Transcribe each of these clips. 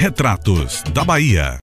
Retratos da Bahia.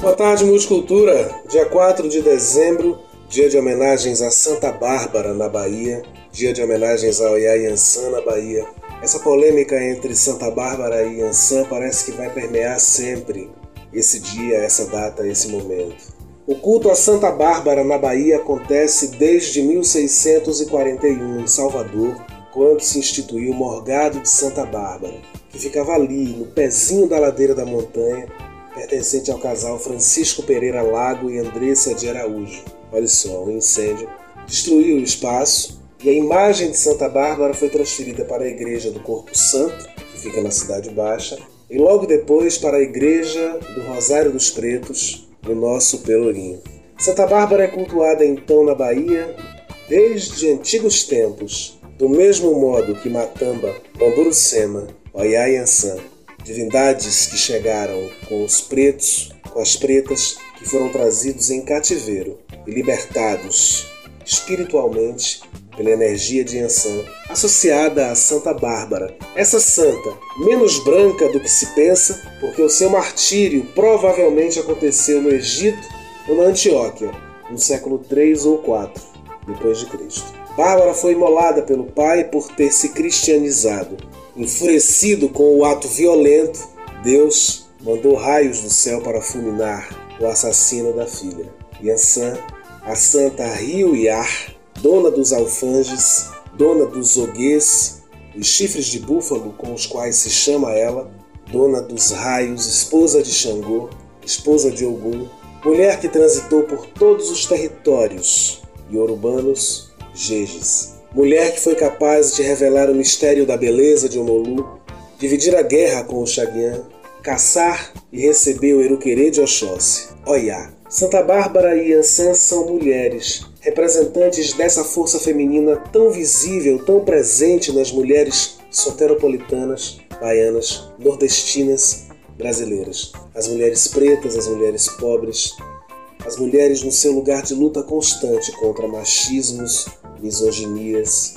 Boa tarde, Multicultura. Dia 4 de dezembro, dia de homenagens a Santa Bárbara, na Bahia, dia de homenagens a Oiá Yansan, na Bahia. Essa polêmica entre Santa Bárbara e Yansan parece que vai permear sempre esse dia, essa data, esse momento. O culto a Santa Bárbara na Bahia acontece desde 1641 em Salvador, quando se instituiu o Morgado de Santa Bárbara, que ficava ali, no pezinho da ladeira da montanha, pertencente ao casal Francisco Pereira Lago e Andressa de Araújo. Olha só, o um incêndio destruiu o espaço e a imagem de Santa Bárbara foi transferida para a Igreja do Corpo Santo, que fica na Cidade Baixa, e logo depois para a Igreja do Rosário dos Pretos, no nosso Pelourinho. Santa Bárbara é cultuada então na Bahia desde antigos tempos, do mesmo modo que Matamba, Bamburucema, Oiá e Ançã, divindades que chegaram com os pretos, com as pretas, que foram trazidos em cativeiro e libertados espiritualmente pela energia de Ansan, associada a Santa Bárbara. Essa santa, menos branca do que se pensa, porque o seu martírio provavelmente aconteceu no Egito ou na Antioquia, no século 3 ou 4 depois de Cristo. Bárbara foi imolada pelo pai por ter se cristianizado. Enfurecido com o ato violento, Deus mandou raios do céu para fulminar o assassino da filha. Yansan, a santa Rio Iar, dona dos alfanges, dona dos zoguês, os chifres de búfalo com os quais se chama ela, dona dos raios, esposa de Xangô, esposa de Ogum, mulher que transitou por todos os territórios, iorubanos, jejes. Mulher que foi capaz de revelar o mistério da beleza de Omolu, dividir a guerra com o Xaguian, caçar e receber o Eruquerê de Oxóssi, Oiá. Santa Bárbara e Ansan são mulheres, representantes dessa força feminina tão visível, tão presente nas mulheres soteropolitanas, baianas, nordestinas, brasileiras. As mulheres pretas, as mulheres pobres, as mulheres no seu lugar de luta constante contra machismos, misoginias,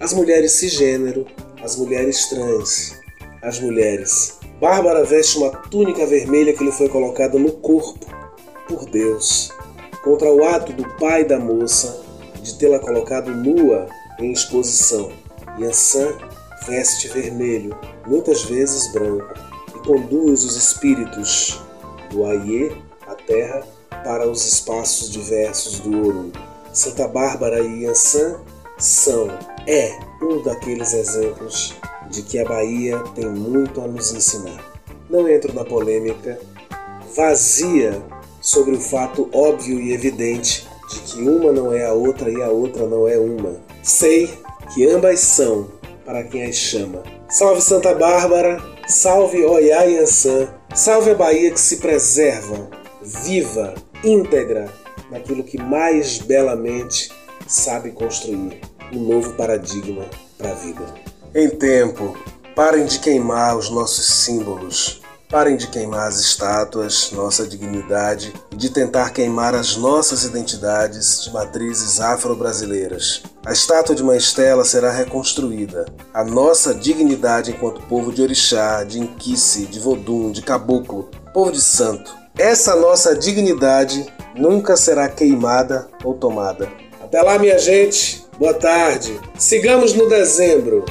as mulheres cisgênero, as mulheres trans, as mulheres. Bárbara veste uma túnica vermelha que lhe foi colocada no corpo por Deus contra o ato do pai da moça de tê-la colocado nua em exposição. Yansan veste vermelho, muitas vezes branco, e conduz os espíritos do Aie, a terra, para os espaços diversos do Ouro. Santa Bárbara e Yansan são, é um daqueles exemplos de que a Bahia tem muito a nos ensinar. Não entro na polêmica vazia sobre o fato óbvio e evidente de que uma não é a outra e a outra não é uma. Sei que ambas são para quem as chama. Salve Santa Bárbara, salve Oiá Ançã, salve a Bahia que se preserva, viva, íntegra, naquilo que mais belamente sabe construir um novo paradigma para a vida. Em tempo, parem de queimar os nossos símbolos, Parem de queimar as estátuas, nossa dignidade e de tentar queimar as nossas identidades de matrizes afro-brasileiras. A estátua de Mãe Estela será reconstruída. A nossa dignidade enquanto povo de orixá, de inquice, de vodum, de caboclo, povo de santo. Essa nossa dignidade nunca será queimada ou tomada. Até lá, minha gente. Boa tarde. Sigamos no dezembro.